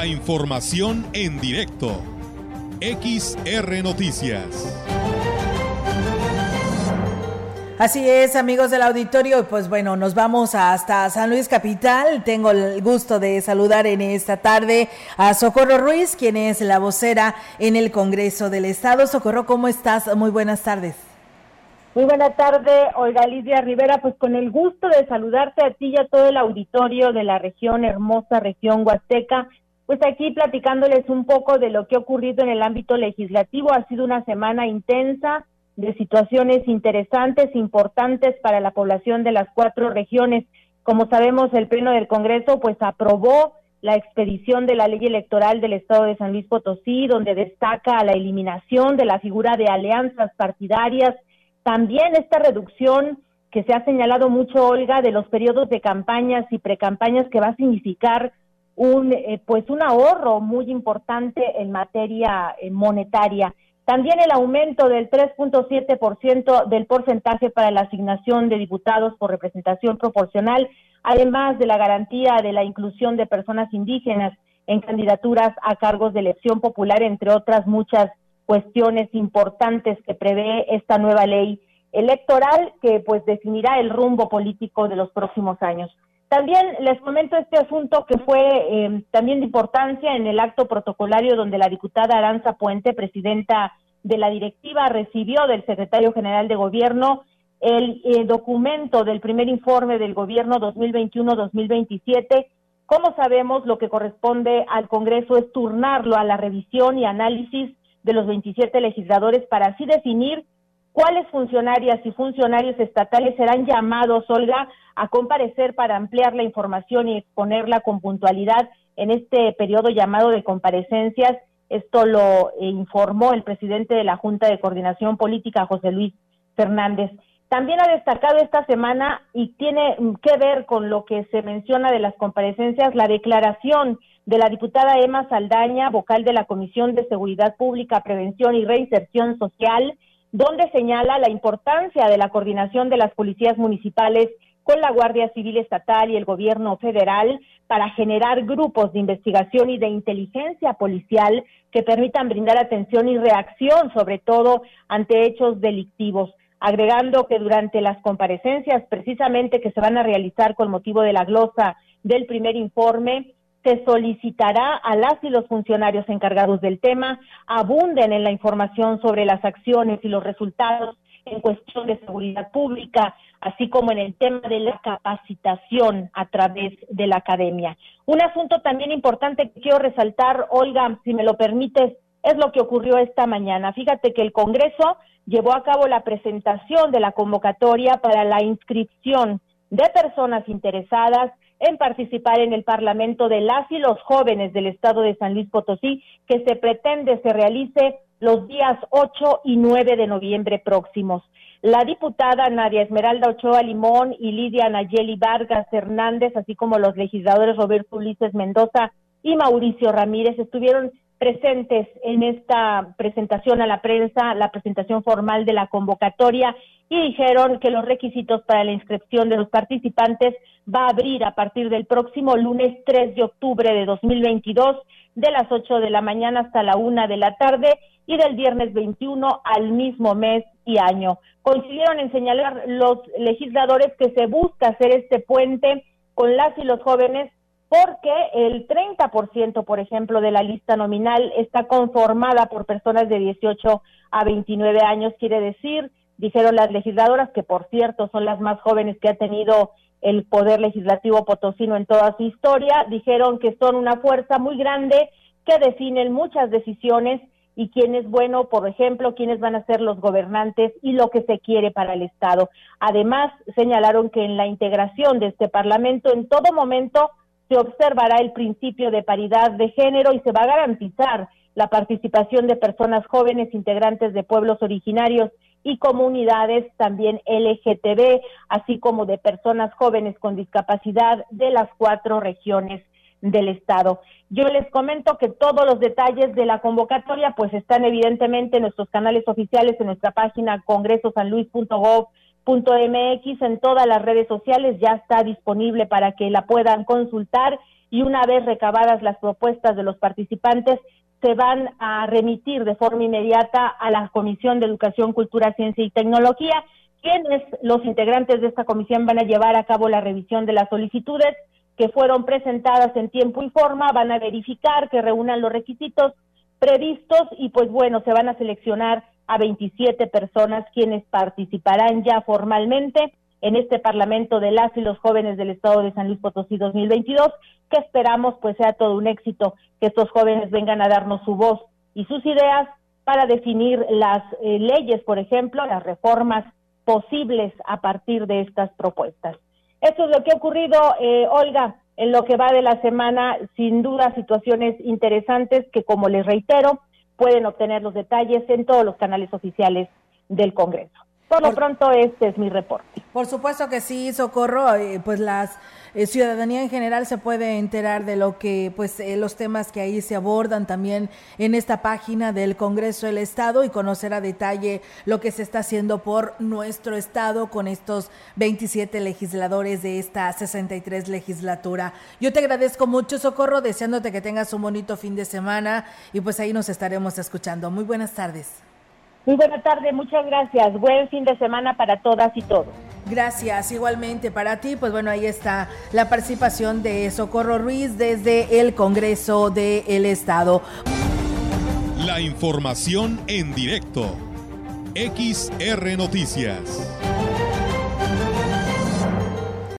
La información en directo. XR Noticias. Así es, amigos del auditorio, pues bueno, nos vamos hasta San Luis Capital. Tengo el gusto de saludar en esta tarde a Socorro Ruiz, quien es la vocera en el Congreso del Estado. Socorro, ¿cómo estás? Muy buenas tardes. Muy buena tarde, Olga Lidia Rivera, pues con el gusto de saludarte a ti y a todo el auditorio de la región, hermosa región Huasteca, pues aquí platicándoles un poco de lo que ha ocurrido en el ámbito legislativo. Ha sido una semana intensa, de situaciones interesantes, importantes para la población de las cuatro regiones. Como sabemos, el Pleno del Congreso pues aprobó la expedición de la ley electoral del Estado de San Luis Potosí, donde destaca la eliminación de la figura de alianzas partidarias, también esta reducción que se ha señalado mucho, Olga, de los periodos de campañas y precampañas que va a significar un eh, pues un ahorro muy importante en materia eh, monetaria. También el aumento del 3.7% del porcentaje para la asignación de diputados por representación proporcional, además de la garantía de la inclusión de personas indígenas en candidaturas a cargos de elección popular, entre otras muchas cuestiones importantes que prevé esta nueva ley electoral que pues definirá el rumbo político de los próximos años. También les comento este asunto que fue eh, también de importancia en el acto protocolario donde la diputada Aranza Puente, presidenta de la directiva, recibió del secretario general de gobierno el eh, documento del primer informe del gobierno 2021-2027. Como sabemos, lo que corresponde al Congreso es turnarlo a la revisión y análisis de los 27 legisladores para así definir cuáles funcionarias y funcionarios estatales serán llamados, Olga, a comparecer para ampliar la información y exponerla con puntualidad en este periodo llamado de comparecencias. Esto lo eh, informó el presidente de la Junta de Coordinación Política, José Luis Fernández. También ha destacado esta semana y tiene que ver con lo que se menciona de las comparecencias, la declaración de la diputada Emma Saldaña, vocal de la Comisión de Seguridad Pública, Prevención y Reinserción Social, donde señala la importancia de la coordinación de las policías municipales con la Guardia Civil Estatal y el Gobierno Federal para generar grupos de investigación y de inteligencia policial que permitan brindar atención y reacción, sobre todo ante hechos delictivos, agregando que durante las comparecencias precisamente que se van a realizar con motivo de la glosa del primer informe, se solicitará a las y los funcionarios encargados del tema abunden en la información sobre las acciones y los resultados en cuestión de seguridad pública, así como en el tema de la capacitación a través de la academia. Un asunto también importante que quiero resaltar, Olga, si me lo permites, es lo que ocurrió esta mañana. Fíjate que el Congreso llevó a cabo la presentación de la convocatoria para la inscripción de personas interesadas en participar en el Parlamento de las y los jóvenes del Estado de San Luis Potosí, que se pretende se realice los días 8 y 9 de noviembre próximos. La diputada Nadia Esmeralda Ochoa Limón y Lidia Nayeli Vargas Hernández, así como los legisladores Roberto Ulises Mendoza y Mauricio Ramírez, estuvieron presentes en esta presentación a la prensa, la presentación formal de la convocatoria, y dijeron que los requisitos para la inscripción de los participantes va a abrir a partir del próximo lunes 3 de octubre de 2022, de las 8 de la mañana hasta la 1 de la tarde y del viernes 21 al mismo mes y año. Coincidieron en señalar los legisladores que se busca hacer este puente con las y los jóvenes porque el 30%, por ejemplo, de la lista nominal está conformada por personas de 18 a 29 años, quiere decir, dijeron las legisladoras, que por cierto son las más jóvenes que ha tenido el poder legislativo potosino en toda su historia, dijeron que son una fuerza muy grande que definen muchas decisiones y quién es bueno, por ejemplo, quiénes van a ser los gobernantes y lo que se quiere para el Estado. Además, señalaron que en la integración de este Parlamento en todo momento se observará el principio de paridad de género y se va a garantizar la participación de personas jóvenes integrantes de pueblos originarios y comunidades también LGTB, así como de personas jóvenes con discapacidad de las cuatro regiones del estado. Yo les comento que todos los detalles de la convocatoria pues están evidentemente en nuestros canales oficiales en nuestra página congresosanluis.gov .mx en todas las redes sociales ya está disponible para que la puedan consultar y una vez recabadas las propuestas de los participantes, se van a remitir de forma inmediata a la Comisión de Educación, Cultura, Ciencia y Tecnología, quienes los integrantes de esta comisión van a llevar a cabo la revisión de las solicitudes que fueron presentadas en tiempo y forma, van a verificar que reúnan los requisitos previstos y pues bueno, se van a seleccionar a 27 personas quienes participarán ya formalmente en este Parlamento de las y los jóvenes del Estado de San Luis Potosí 2022, que esperamos pues sea todo un éxito, que estos jóvenes vengan a darnos su voz y sus ideas para definir las eh, leyes, por ejemplo, las reformas posibles a partir de estas propuestas. Esto es lo que ha ocurrido, eh, Olga, en lo que va de la semana, sin duda situaciones interesantes que, como les reitero, pueden obtener los detalles en todos los canales oficiales del Congreso. Por lo pronto, este es mi reporte. Por supuesto que sí, Socorro, eh, pues la eh, ciudadanía en general se puede enterar de lo que, pues eh, los temas que ahí se abordan también en esta página del Congreso del Estado y conocer a detalle lo que se está haciendo por nuestro Estado con estos 27 legisladores de esta 63 legislatura. Yo te agradezco mucho, Socorro, deseándote que tengas un bonito fin de semana y pues ahí nos estaremos escuchando. Muy buenas tardes. Muy buena tarde, muchas gracias. Buen fin de semana para todas y todos. Gracias, igualmente para ti. Pues bueno, ahí está la participación de Socorro Ruiz desde el Congreso del Estado. La información en directo. XR Noticias.